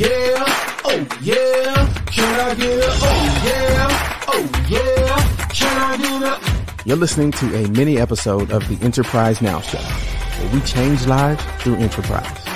Yeah, oh yeah, can I get a oh yeah, oh yeah, can I get a You're listening to a mini episode of the Enterprise Now Show, where we change lives through enterprise.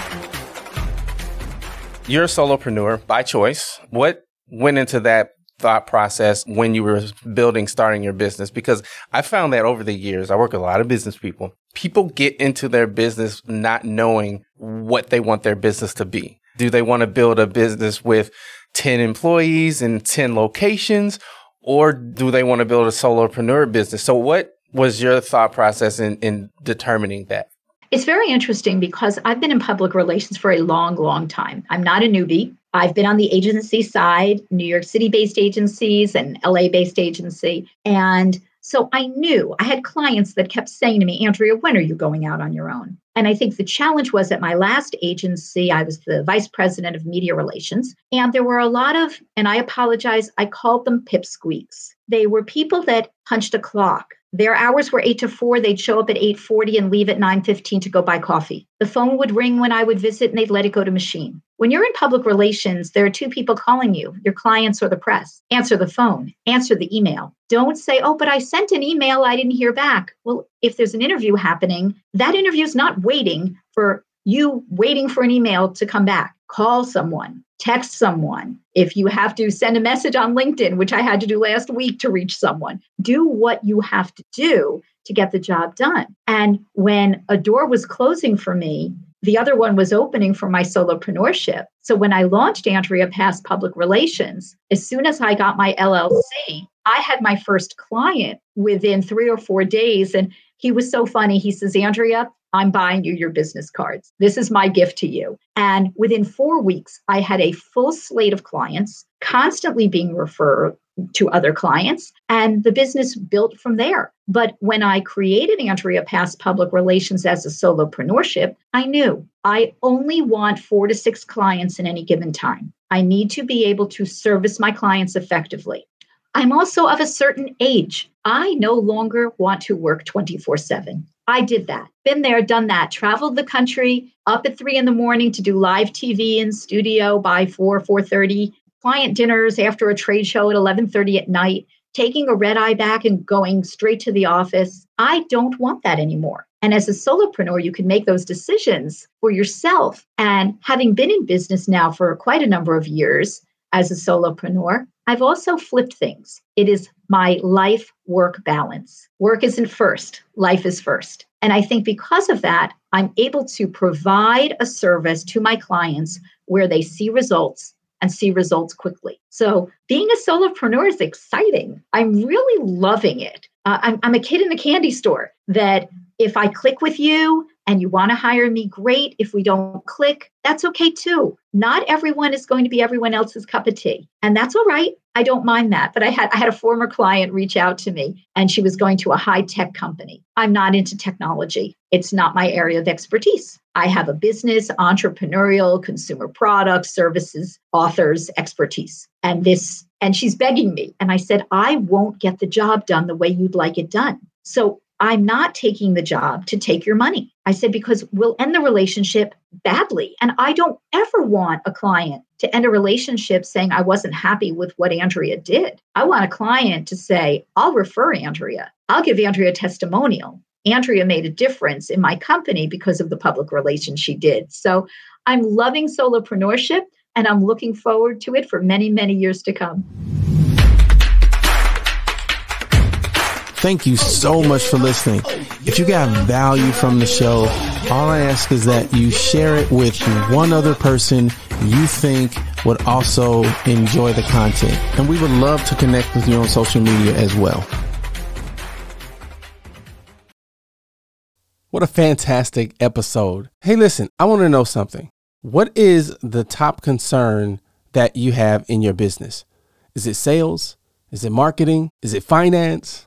You're a solopreneur by choice. What went into that thought process when you were building, starting your business? Because I found that over the years, I work with a lot of business people. People get into their business not knowing what they want their business to be. Do they want to build a business with 10 employees and 10 locations? Or do they want to build a solopreneur business? So what was your thought process in, in determining that? It's very interesting because I've been in public relations for a long, long time. I'm not a newbie. I've been on the agency side, New York City based agencies and LA based agency. And so I knew I had clients that kept saying to me, Andrea, when are you going out on your own? And I think the challenge was at my last agency, I was the vice president of media relations. And there were a lot of, and I apologize, I called them pipsqueaks. They were people that punched a clock. Their hours were 8 to 4. They'd show up at 8:40 and leave at 9:15 to go buy coffee. The phone would ring when I would visit and they'd let it go to machine. When you're in public relations, there are two people calling you, your clients or the press. Answer the phone, answer the email. Don't say, "Oh, but I sent an email, I didn't hear back." Well, if there's an interview happening, that interview is not waiting for you waiting for an email to come back. Call someone, text someone. If you have to send a message on LinkedIn, which I had to do last week to reach someone, do what you have to do to get the job done. And when a door was closing for me, the other one was opening for my solopreneurship. So when I launched Andrea Pass Public Relations, as soon as I got my LLC, I had my first client within three or four days. And he was so funny. He says, Andrea, I'm buying you your business cards. This is my gift to you. And within four weeks, I had a full slate of clients, constantly being referred to other clients, and the business built from there. But when I created Andrea Pass Public Relations as a solopreneurship, I knew I only want four to six clients in any given time. I need to be able to service my clients effectively. I'm also of a certain age. I no longer want to work 24 7. I did that. Been there, done that. Traveled the country up at three in the morning to do live TV in studio by four, four thirty. Client dinners after a trade show at eleven thirty at night. Taking a red eye back and going straight to the office. I don't want that anymore. And as a solopreneur, you can make those decisions for yourself. And having been in business now for quite a number of years as a solopreneur, I've also flipped things. It is my life work balance. Work isn't first, life is first. And I think because of that, I'm able to provide a service to my clients where they see results and see results quickly. So being a solopreneur is exciting. I'm really loving it. Uh, I'm, I'm a kid in a candy store that if I click with you and you want to hire me, great. If we don't click, that's okay too. Not everyone is going to be everyone else's cup of tea. And that's all right. I don't mind that. But I had I had a former client reach out to me and she was going to a high-tech company. I'm not into technology. It's not my area of expertise. I have a business, entrepreneurial, consumer products, services, authors, expertise. And this and she's begging me. And I said, I won't get the job done the way you'd like it done. So I'm not taking the job to take your money. I said, because we'll end the relationship badly. And I don't ever want a client to end a relationship saying, I wasn't happy with what Andrea did. I want a client to say, I'll refer Andrea, I'll give Andrea a testimonial. Andrea made a difference in my company because of the public relations she did. So I'm loving solopreneurship and I'm looking forward to it for many, many years to come. Thank you so much for listening. If you got value from the show, all I ask is that you share it with one other person you think would also enjoy the content. And we would love to connect with you on social media as well. What a fantastic episode. Hey, listen, I want to know something. What is the top concern that you have in your business? Is it sales? Is it marketing? Is it finance?